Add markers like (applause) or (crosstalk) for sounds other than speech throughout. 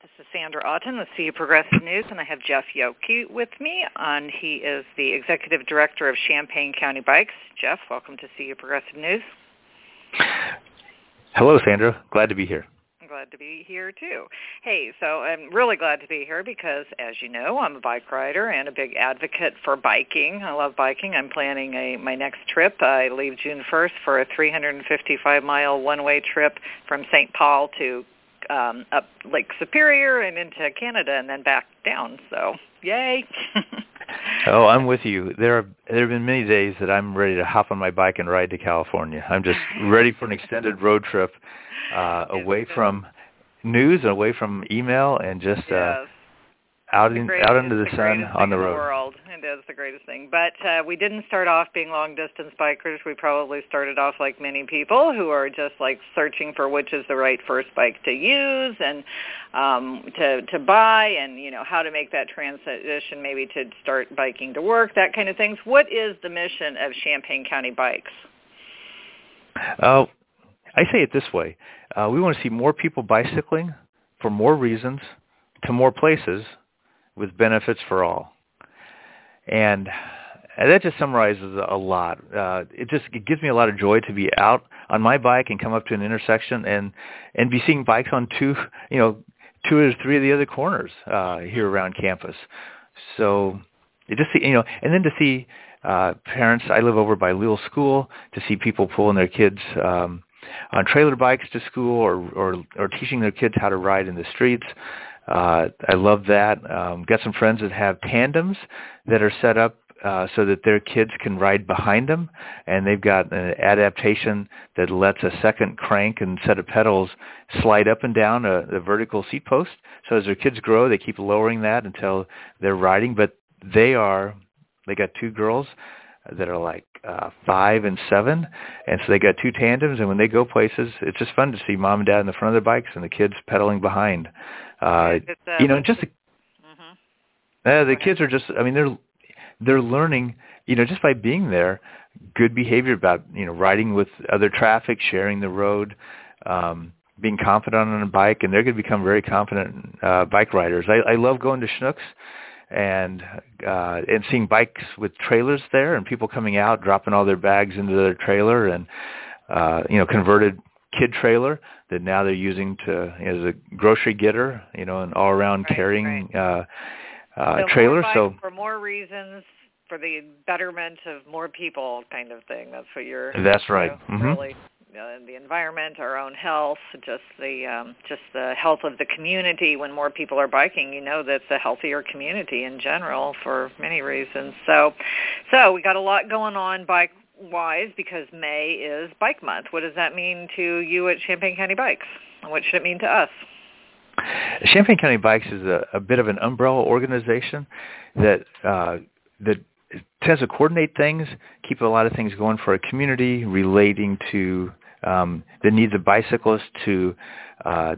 This is Sandra Auten with CU Progressive News, and I have Jeff Yoke with me, and he is the Executive Director of Champaign County Bikes. Jeff, welcome to CU Progressive News. Hello, Sandra. Glad to be here. Glad to be here too. Hey, so I'm really glad to be here because, as you know, I'm a bike rider and a big advocate for biking. I love biking. I'm planning a my next trip. I leave June 1st for a 355 mile one-way trip from St. Paul to um, up Lake Superior and into Canada and then back down. So yay. (laughs) oh, I'm with you. There have there have been many days that I'm ready to hop on my bike and ride to California. I'm just (laughs) ready for an extended road trip uh, away from news, and away from email, and just uh, yes out in out into the, the sun on the road. The. It is the greatest thing. But uh, we didn't start off being long distance bikers. We probably started off like many people who are just like searching for which is the right first bike to use and um, to to buy, and you know how to make that transition, maybe to start biking to work, that kind of things. What is the mission of Champaign County Bikes? Uh, I say it this way: uh, we want to see more people bicycling for more reasons to more places with benefits for all. And that just summarizes a lot. Uh, it just it gives me a lot of joy to be out on my bike and come up to an intersection and and be seeing bikes on two, you know, two or three of the other corners uh, here around campus. So it just you know, and then to see uh, parents. I live over by Leal School to see people pulling their kids um, on trailer bikes to school or or or teaching their kids how to ride in the streets. Uh, I love that. Um, got some friends that have tandems that are set up uh, so that their kids can ride behind them, and they've got an adaptation that lets a second crank and set of pedals slide up and down a, a vertical seat post. So as their kids grow, they keep lowering that until they're riding. But they are, they got two girls that are like uh, five and seven, and so they got two tandems. And when they go places, it's just fun to see mom and dad in the front of their bikes and the kids pedaling behind. Uh, uh, you know, just mm-hmm. uh, the kids are just. I mean, they're they're learning. You know, just by being there, good behavior about you know riding with other traffic, sharing the road. Um, being confident on a bike, and they're going to become very confident uh, bike riders. I, I love going to Schnucks and uh, and seeing bikes with trailers there, and people coming out dropping all their bags into their trailer, and uh, you know converted kid trailer that now they're using to as a grocery getter, you know, an all around right, carrying right. uh uh so trailer. So for more reasons for the betterment of more people kind of thing. That's what you're That's right. You know, mm-hmm. Really uh, the environment, our own health, just the um, just the health of the community. When more people are biking, you know that's a healthier community in general for many reasons. So, so we got a lot going on bike wise because May is Bike Month. What does that mean to you at Champaign County Bikes? And What should it mean to us? Champaign County Bikes is a, a bit of an umbrella organization that uh, that tends to coordinate things, keep a lot of things going for a community relating to um, the needs of bicyclists, to uh,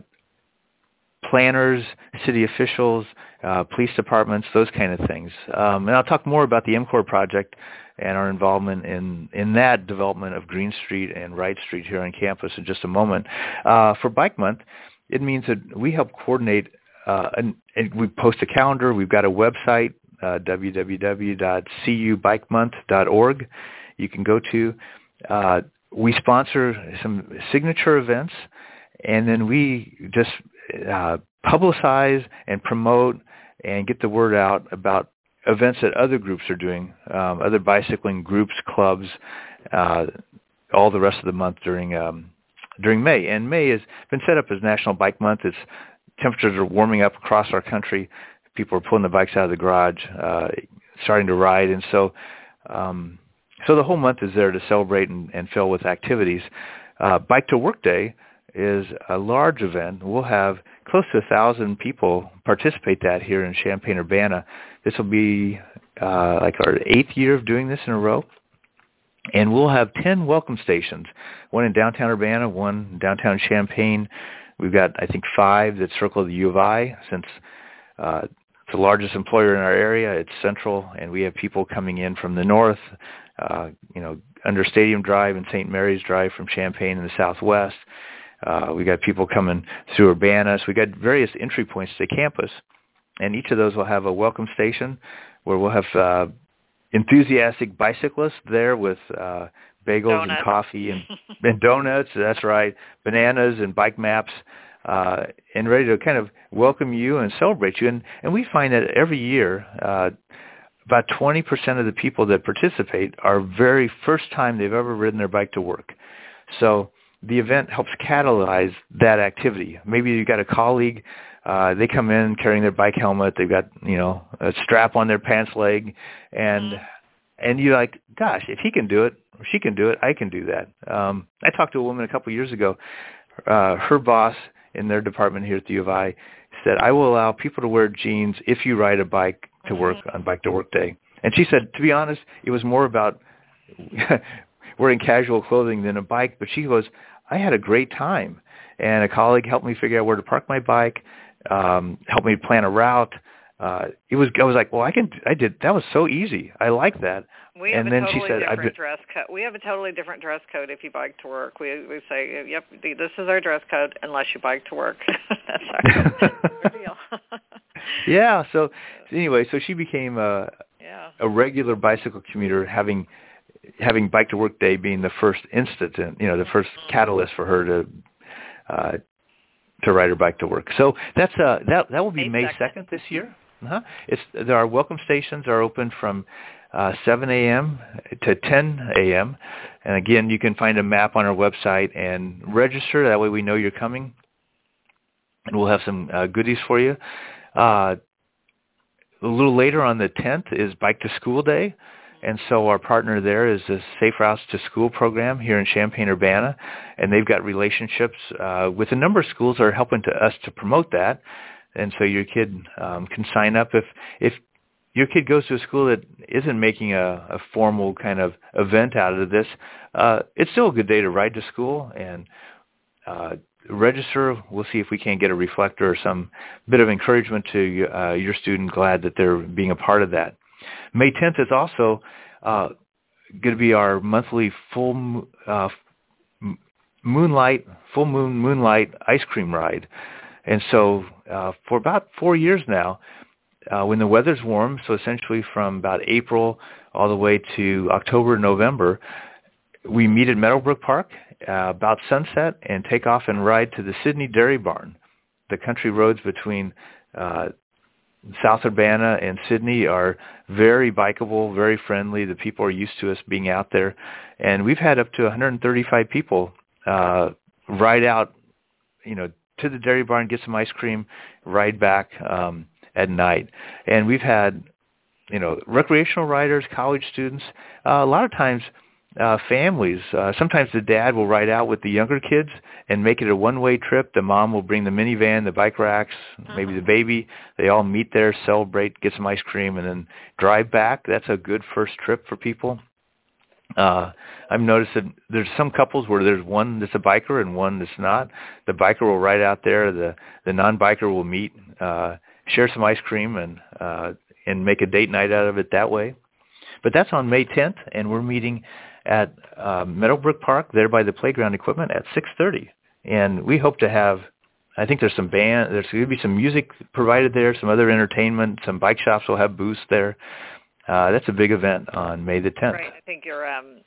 planners, city officials, uh, police departments, those kind of things. Um, and I'll talk more about the MCORE project and our involvement in, in that development of Green Street and Wright Street here on campus in just a moment. Uh, for Bike Month, it means that we help coordinate uh, and, and we post a calendar. We've got a website, uh, www.cubikemonth.org. You can go to. We sponsor some signature events, and then we just uh, publicize and promote and get the word out about events that other groups are doing, um, other bicycling groups, clubs, uh, all the rest of the month during um, during May. And May has been set up as National Bike Month. It's temperatures are warming up across our country. People are pulling the bikes out of the garage, uh, starting to ride, and so um, so the whole month is there to celebrate and, and fill with activities. Uh, Bike to Work Day is a large event. We'll have close to a thousand people participate that here in Champaign Urbana. This will be uh, like our eighth year of doing this in a row. And we'll have 10 welcome stations, one in downtown Urbana, one in downtown Champaign. We've got, I think, five that circle the U of I since uh, it's the largest employer in our area. It's central, and we have people coming in from the north, uh, you know, under Stadium Drive and St. Mary's Drive from Champaign in the southwest. Uh, we got people coming through Urbana. So we got various entry points to campus, and each of those will have a welcome station where we'll have uh, enthusiastic bicyclists there with uh, bagels donuts. and coffee and, (laughs) and donuts. That's right, bananas and bike maps, uh, and ready to kind of welcome you and celebrate you. And and we find that every year. Uh, about 20% of the people that participate are very first time they've ever ridden their bike to work. So the event helps catalyze that activity. Maybe you've got a colleague, uh, they come in carrying their bike helmet, they've got, you know, a strap on their pants leg, and Mhm. and you're like, gosh, if he can do it, or she can do it, I can do that. Um, I talked to a woman a couple of years ago. Uh, her boss in their department here at the U of I said, I will allow people to wear jeans if you ride a bike to work on Bike to Work Day. And she said, to be honest, it was more about (laughs) wearing casual clothing than a bike. But she goes, I had a great time, and a colleague helped me figure out where to park my bike, um, helped me plan a route. Uh, it was I was like, well, I can I did that was so easy. I like that. We And have then a she totally said, I've different been- dress code. We have a totally different dress code if you bike to work. We we say, yep, this is our dress code unless you bike to work. (laughs) That's our, (laughs) our deal. Yeah. So anyway, so she became a yeah. a regular bicycle commuter, having having bike to work day being the first instant, and you know, the first catalyst for her to uh, to ride her bike to work. So that's uh that that will be May May 2nd. second this year. Uh-huh. It's there are welcome stations are open from uh, 7 a.m. to 10 a.m. And again, you can find a map on our website and register. That way, we know you're coming, and we'll have some uh, goodies for you. Uh, a little later on the 10th is Bike to School Day. And so our partner there is the Safe Routes to School program here in Champaign-Urbana, and they've got relationships uh, with a number of schools that are helping to us to promote that. And so your kid um, can sign up if if your kid goes to a school that isn't making a, a formal kind of event out of this. Uh, it's still a good day to ride to school and uh, register. We'll see if we can't get a reflector or some bit of encouragement to uh, your student. Glad that they're being a part of that. May 10th is also uh, going to be our monthly full uh, moonlight, full moon moonlight ice cream ride. And so uh, for about four years now, uh, when the weather's warm, so essentially from about April all the way to October, November, we meet at Meadowbrook Park uh, about sunset and take off and ride to the Sidney Dairy Barn. The country roads between uh, South Urbana and Sidney are very bikeable, very friendly. The people are used to us being out there, and we've had up to 135 people uh, ride out, you know, to the dairy barn, get some ice cream, ride back um, at night. And we've had, you know, recreational riders, college students. Uh, a lot of times, uh, families. Uh, sometimes the dad will ride out with the younger kids and make it a one-way trip. The mom will bring the minivan, the bike racks, maybe the baby. They all meet there, celebrate, get some ice cream, and then drive back. That's a good first trip for people. Uh, I've noticed that there's some couples where there's one that's a biker and one that's not. The biker will ride out there. The the non-biker will meet, uh, share some ice cream, and uh, and make a date night out of it that way. But that's on May 10th, and we're meeting at uh, Meadowbrook Park there by the playground equipment at 6:30. And we hope to have. I think there's some band. There's going to be some music provided there, some other entertainment. Some bike shops will have booths there. Uh, that's a big event on May the 10th. Right. I think you're um,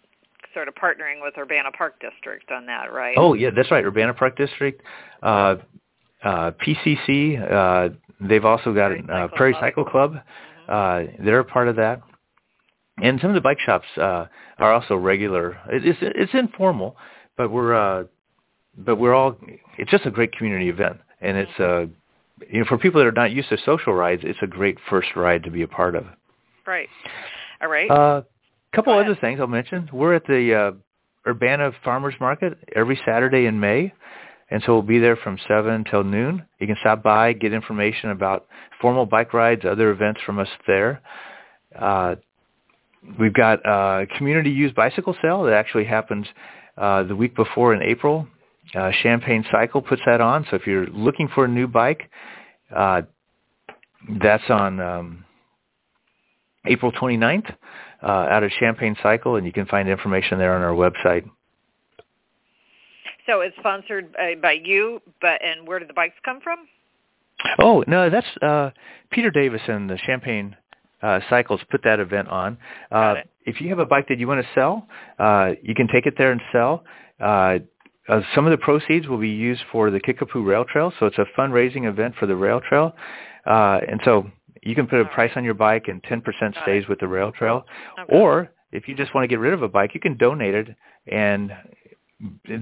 sort of partnering with Urbana Park District on that, right? Oh yeah, that's right. Urbana Park District, uh, uh, PCC. Uh, they've also got Prairie a uh, Cycle Prairie Club. Cycle Club. Uh, they're a part of that, and some of the bike shops uh, are also regular. It's it's informal, but we're uh, but we're all. It's just a great community event, and it's uh, you know for people that are not used to social rides, it's a great first ride to be a part of. Right. All right. A uh, couple other things I'll mention. We're at the uh, Urbana Farmers Market every Saturday in May, and so we'll be there from 7 until noon. You can stop by, get information about formal bike rides, other events from us there. Uh, we've got a community used bicycle sale that actually happens uh, the week before in April. Uh, Champaign Cycle puts that on, so if you're looking for a new bike, uh, that's on um, April 29th uh, out of Champaign Cycle, and you can find information there on our website. So it's sponsored by, by you, but and where do the bikes come from? Oh no, that's uh, Peter Davis and the Champaign uh, Cycles put that event on. Uh, if you have a bike that you want to sell, uh, you can take it there and sell. Uh, uh, some of the proceeds will be used for the Kickapoo Rail Trail, so it's a fundraising event for the rail trail. Uh, and so you can put a price on your bike and 10% stays with the rail trail. Okay. Or if you just want to get rid of a bike, you can donate it and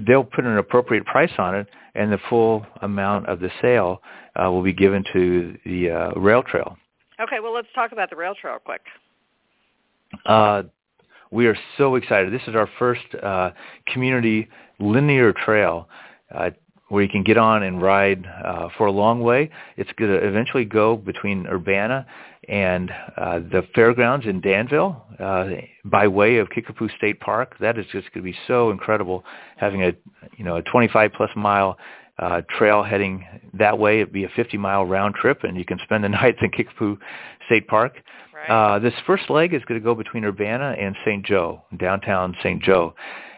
they'll put an appropriate price on it and the full amount of the sale uh, will be given to the uh, rail trail. Okay, well let's talk about the rail trail quick. Uh, we are so excited. This is our first uh, community linear trail uh, where you can get on and ride uh, for a long way. It's going to eventually go between Urbana and uh, the fairgrounds in Danville uh, by way of Kickapoo State Park. That is just going to be so incredible having a you know a 25 plus mile uh, trail heading that way. It'd be a 50 mile round trip, and you can spend the (laughs) night in Kickapoo State Park. Right. Uh, this first leg is going to go between Urbana and St. Joe, downtown St. Joe,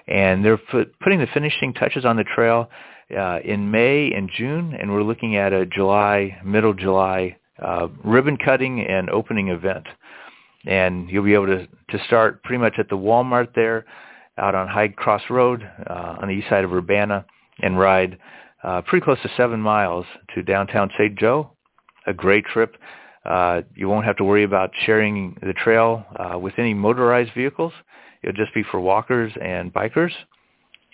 and they're put, putting the finishing touches on the trail uh, in May and June, and we're looking at a July, middle July uh, ribbon cutting and opening event. And you'll be able to, to start pretty much at the Walmart there out on High Cross Road uh, on the east side of Urbana and ride uh, pretty close to seven miles to downtown St. Joe. A great trip. Uh, you won't have to worry about sharing the trail uh, with any motorized vehicles. It'll just be for walkers and bikers.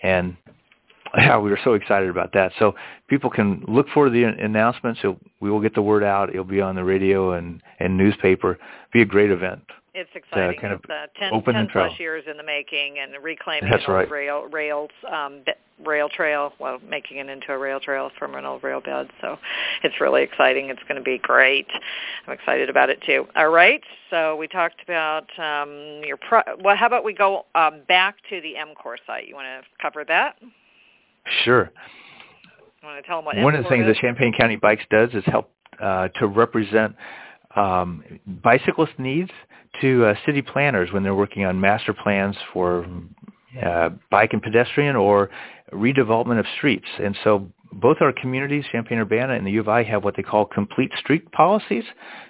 And (laughs) yeah, we were so excited about that. So people can look for the announcements. We will get the word out. It'll be on the radio and, and newspaper. Be a great event. It's exciting. Uh, kind it's uh, 10, open 10 plus years in the making and reclaiming That's right. rail, rails, um, rail trail, well, making it into a rail trail from an old rail bed. So it's really exciting. It's going to be great. I'm excited about it too. All right. So we talked about um, your pro- well. How about we go um, back to the MCORE site? You want to cover that? Sure. You want to tell them what One of the things is? that Champaign County Bikes does is help uh, to represent um, bicyclist needs to uh, city planners when they're working on master plans for uh, bike and pedestrian or redevelopment of streets. And so both our communities, Champaign-Urbana and the U of I, have what they call complete street policies.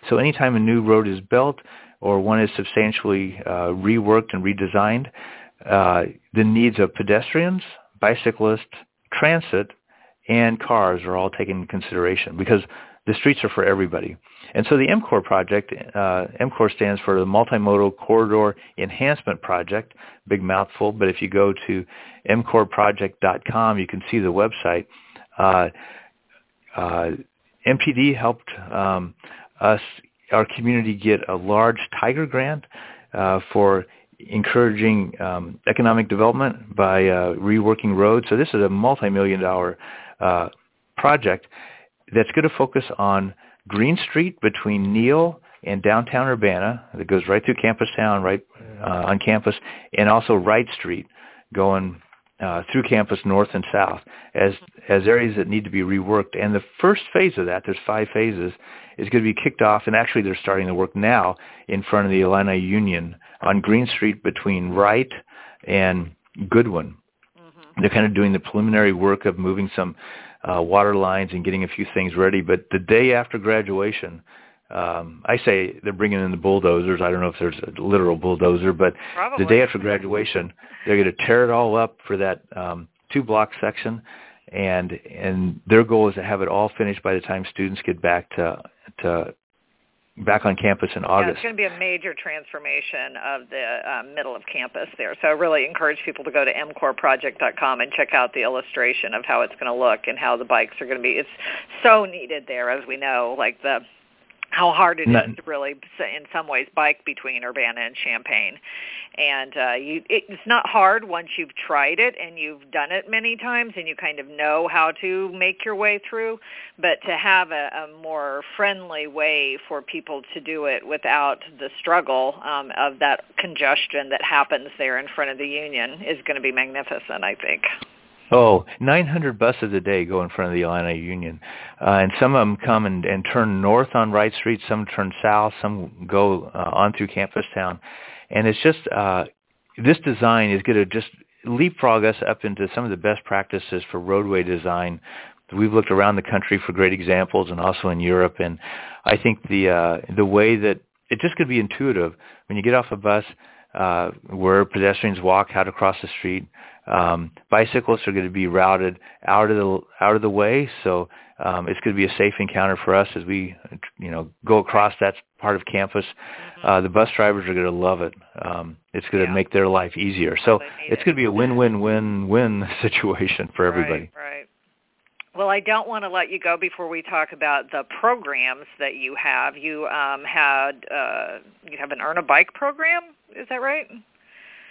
So anytime a new road is built or one is substantially uh, reworked and redesigned, uh, the needs of pedestrians, bicyclists, transit, and cars are all taken into consideration because the streets are for everybody. And so the MCORE project, uh, MCORE stands for the Multimodal Corridor Enhancement Project, big mouthful, but if you go to mcoreproject.com, you can see the website. Uh, uh, MPD helped um, us, our community, get a large Tiger grant uh, for encouraging um, economic development by uh, reworking roads. So this is a multi-million dollar uh, project that's going to focus on Green Street between Neil and downtown Urbana that goes right through Campus Town, right uh, on campus, and also Wright Street going uh, through campus north and south as as areas that need to be reworked. And the first phase of that, there's five phases, is going to be kicked off, and actually they're starting the work now in front of the Illini Union on Green Street between Wright and Goodwin. Mm-hmm. They're kind of doing the preliminary work of moving some uh, water lines and getting a few things ready. But the day after graduation, um, I say they're bringing in the bulldozers. I don't know if there's a literal bulldozer, but Probably. the day after graduation, they're going to tear it all up for that um, two-block section, and and their goal is to have it all finished by the time students get back to to back on campus in Yeah, August. it's going to be a major transformation of the um, middle of campus there. So I really encourage people to go to mcoreproject.com and check out the illustration of how it's going to look and how the bikes are going to be. It's so needed there, as we know, like the how hard it is Not- to really, in some ways, bike between Urbana and Champaign. And uh, you, it, it's not hard once you've tried it and you've done it many times and you kind of know how to make your way through. But to have a, a more friendly way for people to do it without the struggle um, of that congestion that happens there in front of the Union is going to be magnificent, I think. Oh, 900 buses a day go in front of the Illini Union. Uh, and some of them come and, and turn north on Wright Street, some turn south, some go uh, on through Campus Town. And it's just, uh, this design is going to just leapfrog us up into some of the best practices for roadway design. We've looked around the country for great examples, and also in Europe. And I think the uh, the way that it's just going to be intuitive when you get off a bus, uh, where pedestrians walk, how to cross the street. Um, bicyclists are going to be routed out of the out of the way, so um, it's going to be a safe encounter for us as we, you know, go across that part of campus. Mm-hmm. Uh, the bus drivers are going to love it. Um, it's going to make their life easier. So it's going to be a win-win-win-win (laughs) situation for everybody. Right, right. Well, I don't want to let you go before we talk about the programs that you have. You um, had uh, you have an earn a bike program. Is that right?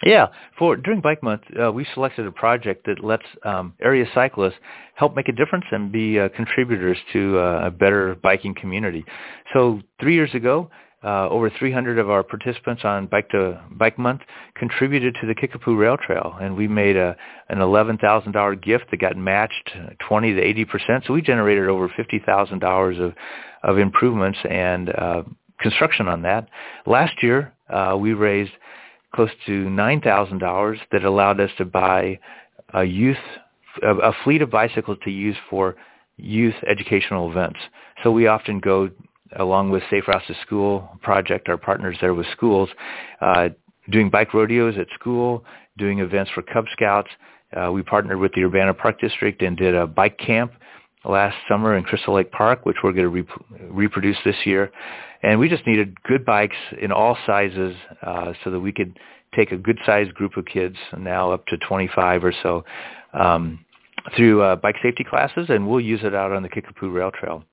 Yeah, for during Bike Month, uh, we selected a project that lets um, area cyclists help make a difference and be uh, contributors to uh, a better biking community. So three years ago, uh, over 300 of our participants on Bike to Bike Month contributed to the Kickapoo Rail Trail, and we made a, an $11,000 gift that got matched 20 to 80 percent. So we generated over $50,000 of of improvements and uh, construction on that. Last year, uh, we raised close to $9,000 that allowed us to buy a youth a, a fleet of bicycles to use for youth educational events. So we often go along with Safe Routes to School project, our partners there with schools, uh, doing bike rodeos at school, doing events for Cub Scouts. Uh, we partnered with the Urbana Park District and did a bike camp last summer in Crystal Lake Park, which we're going to re- reproduce this year. And we just needed good bikes in all sizes uh, so that we could take a good-sized group of kids, now up to 25 or so, um, through uh, bike safety classes, and we'll use it out on the Kickapoo Rail Trail.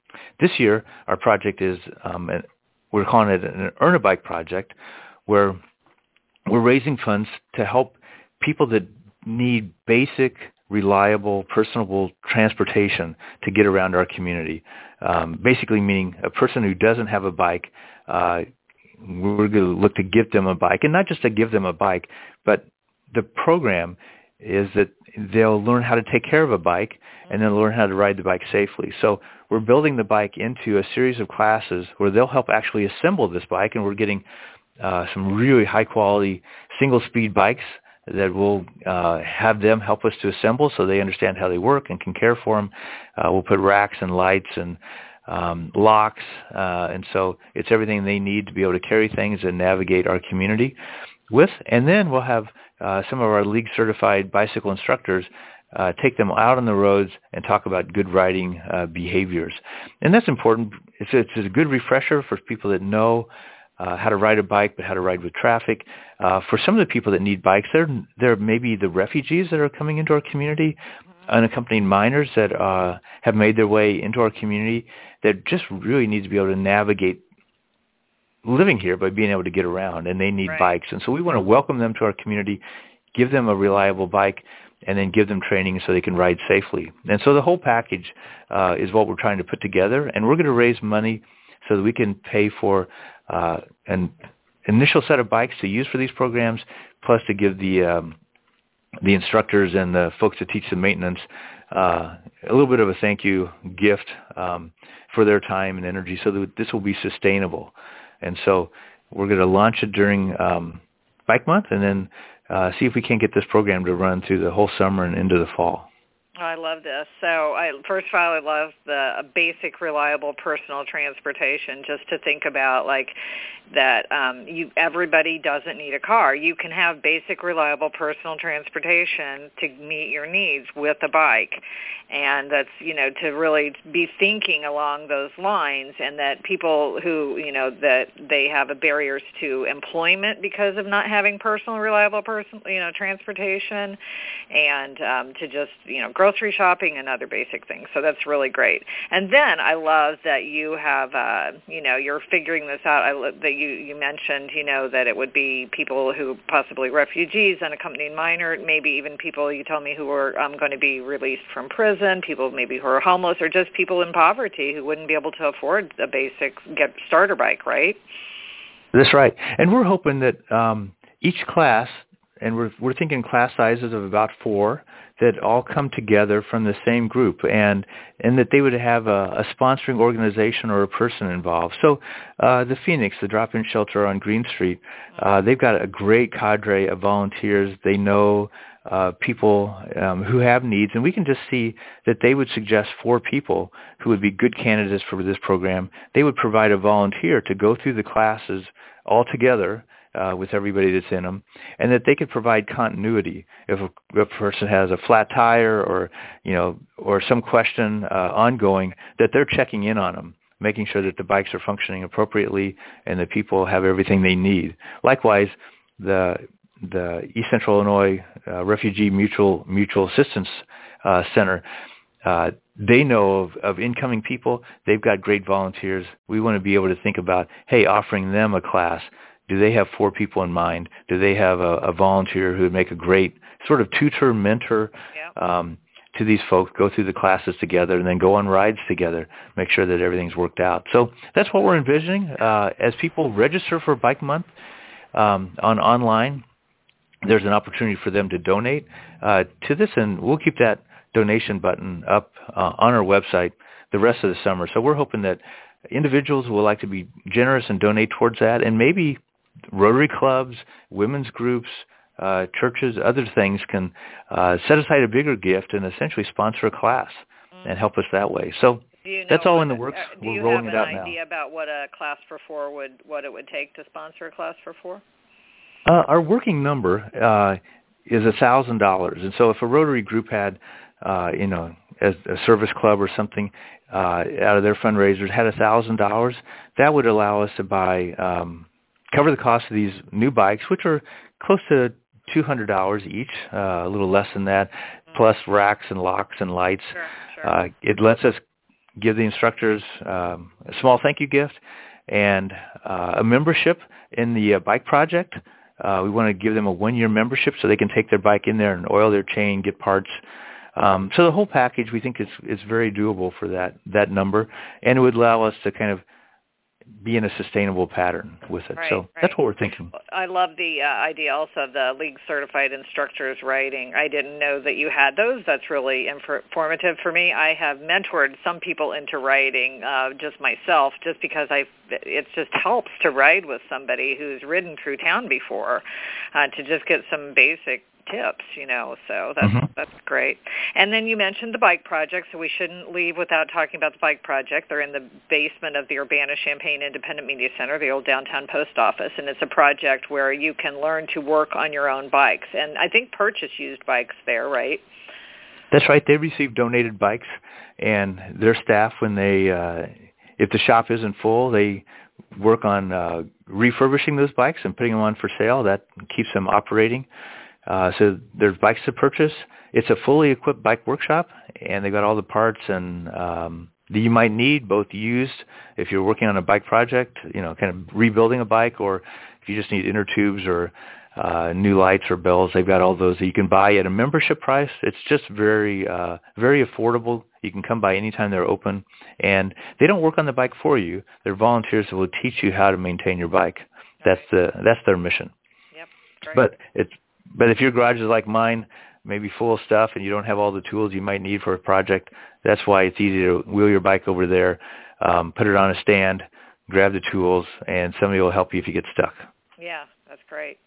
This year, our project is, um, we're calling it an Earn a Bike project, where we're raising funds to help people that need basic reliable, personable transportation to get around our community. Um, basically meaning a person who doesn't have a bike, uh, we're going to look to give them a bike, and not just to give them a bike, but the program is that they'll learn how to take care of a bike and then learn how to ride the bike safely. So we're building the bike into a series of classes where they'll help actually assemble this bike, and we're getting uh, some really high quality single speed bikes that we'll uh, have them help us to assemble so they understand how they work and can care for them. Uh, we'll put racks and lights and um, locks, uh, and so it's everything they need to be able to carry things and navigate our community with. And then we'll have uh, some of our league certified bicycle instructors uh, take them out on the roads and talk about good riding uh, behaviors. And that's important. It's it's a good refresher for people that know uh, how to ride a bike, but how to ride with traffic. Uh, for some of the people that need bikes, there there may be the refugees that are coming into our community, unaccompanied minors that uh, have made their way into our community that just really need to be able to navigate living here by being able to get around, and they need right. bikes. And so we want to welcome them to our community, give them a reliable bike, and then give them training so they can ride safely. And so the whole package uh, is what we're trying to put together, and we're going to raise money so that we can pay for uh, an initial set of bikes to use for these programs, plus to give the um, the instructors and the folks that teach the maintenance uh, a little bit of a thank you gift um, for their time and energy, so that this will be sustainable. And so we're going to launch it during um, Bike Month, and then uh, see if we can't get this program to run through the whole summer and into the fall. I love this. So, I, first of all, I love the basic, reliable personal transportation. Just to think about, like that, um, you everybody doesn't need a car. You can have basic, reliable personal transportation to meet your needs with a bike, and that's you know to really be thinking along those lines, and that people who you know that they have barriers to employment because of not having personal, reliable person you know transportation, and um, to just you know grow grocery shopping and other basic things. So that's really great. And then I love that you have, uh, you know, you're figuring this out. I love that you you mentioned, you know, that it would be people who possibly refugees, unaccompanied minor, maybe even people you told me who are um, going to be released from prison, people maybe who are homeless, or just people in poverty who wouldn't be able to afford a basic get starter bike, right? That's right. And we're hoping that um, each class, and we're we're thinking class sizes of about four that all come together from the same group and and that they would have a, a sponsoring organization or a person involved. So uh, the Phoenix, the drop-in shelter on Green Street, uh, they've got a great cadre of volunteers. They know uh, people um, who have needs, and we can just see that they would suggest four people who would be good candidates for this program. They would provide a volunteer to go through the classes all together uh, with everybody that's in them, and that they could provide continuity if a, a person has a flat tire or you know or some question uh, ongoing that they're checking in on them making sure that the bikes are functioning appropriately and that people have everything they need. Likewise, the the East Central Illinois uh, Refugee Mutual Mutual Assistance uh, Center. Uh, they know of, of incoming people. They've got great volunteers. We want to be able to think about, hey, offering them a class do they have four people in mind? Do they have a, a volunteer who would make a great sort of tutor, mentor um, to these folks, go through the classes together, and then go on rides together, make sure that everything's worked out. So that's what we're envisioning. Uh, as people register for Bike Month um, on online, there's an opportunity for them to donate uh, to this, and we'll keep that donation button up uh, on our website the rest of the summer. So we're hoping that individuals will like to be generous and donate towards that, and maybe Rotary clubs, women's groups, uh, churches, other things can uh, set aside a bigger gift and essentially sponsor a class mm. and help us that way. So you know that's all in the works. Uh, We're rolling it out now. Do you have an idea about what a class for four would what it would take to sponsor a class for four? Uh, our working number uh, is a thousand dollars, and so if a Rotary group had, uh, you know, a, a service club or something uh, out of their fundraisers had a thousand dollars, that would allow us to buy um, cover the cost of these new bikes, which are close to $200 each, uh, a little less than that, plus racks and locks and lights. Sure, sure. Uh, it lets us give the instructors um, a small thank you gift and uh, a membership in the uh, bike project. Uh, we want to give them a one-year membership so they can take their bike in there and oil their chain, get parts. Um, so the whole package we think is is very doable for that that number, and it would allow us to kind of be in a sustainable pattern with it. Right, so right. that's what we're thinking. I love the uh, idea also of the league certified instructors writing. I didn't know that you had those. That's really informative for me. I have mentored some people into writing uh, just myself, just because I it just helps to ride with somebody who's ridden through town before, uh, to just get some basic tips, you know. So that's Mhm. that's great. And then you mentioned the bike project, so we shouldn't leave without talking about the bike project. They're in the basement of the Urbana Champaign Independent Media Center, the old downtown post office, and it's a project where you can learn to work on your own bikes. And I think purchase used bikes there, right? That's right. They receive donated bikes, and their staff, when they, uh, if the shop isn't full, they work on uh, refurbishing those bikes and putting them on for sale. That keeps them operating. Uh, so there's bikes to purchase. It's a fully equipped bike workshop, and they've got all the parts and um, that you might need, both used if you're working on a bike project, you know, kind of rebuilding a bike, or if you just need inner tubes or uh, new lights or bells. They've got all those that you can buy at a membership price. It's just very, uh, very affordable. You can come by anytime they're open, and they don't work on the bike for you. They're volunteers that will teach you how to maintain your bike. That's the that's their mission. Yep. Great. But it's but if your garage is like mine, maybe full of stuff, and you don't have all the tools you might need for a project, that's why it's easy to wheel your bike over there, um, put it on a stand, grab the tools, and somebody will help you if you get stuck. Yeah, that's great.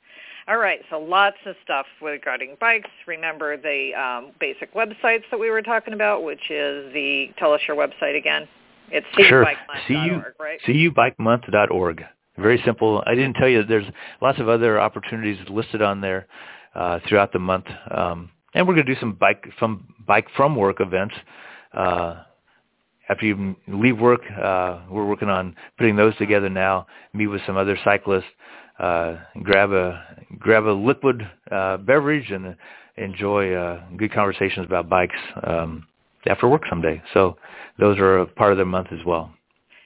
All right, so lots of stuff regarding bikes. Remember the um, basic websites that we were talking about, which is the, tell us your website again. It's Sure. cubikemonth.org, right? cubikemonth.org. Very simple. I didn't tell you that there's lots of other opportunities listed on there uh, throughout the month, um, and we're going to do some bike from bike from work events. Uh, after you leave work, uh, we're working on putting those together now. Meet with some other cyclists, uh, grab a grab a liquid uh, beverage, and enjoy uh, good conversations about bikes um, after work someday. So those are a part of the month as well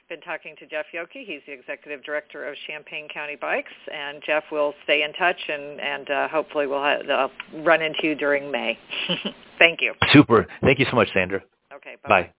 been talking to Jeff Yoke. He's the executive director of Champaign County Bikes, and Jeff will stay in touch, and and uh, hopefully we'll ha- uh, run into you during May. (laughs) Thank you. Super. Thank you so much, Sandra. Okay. Bye.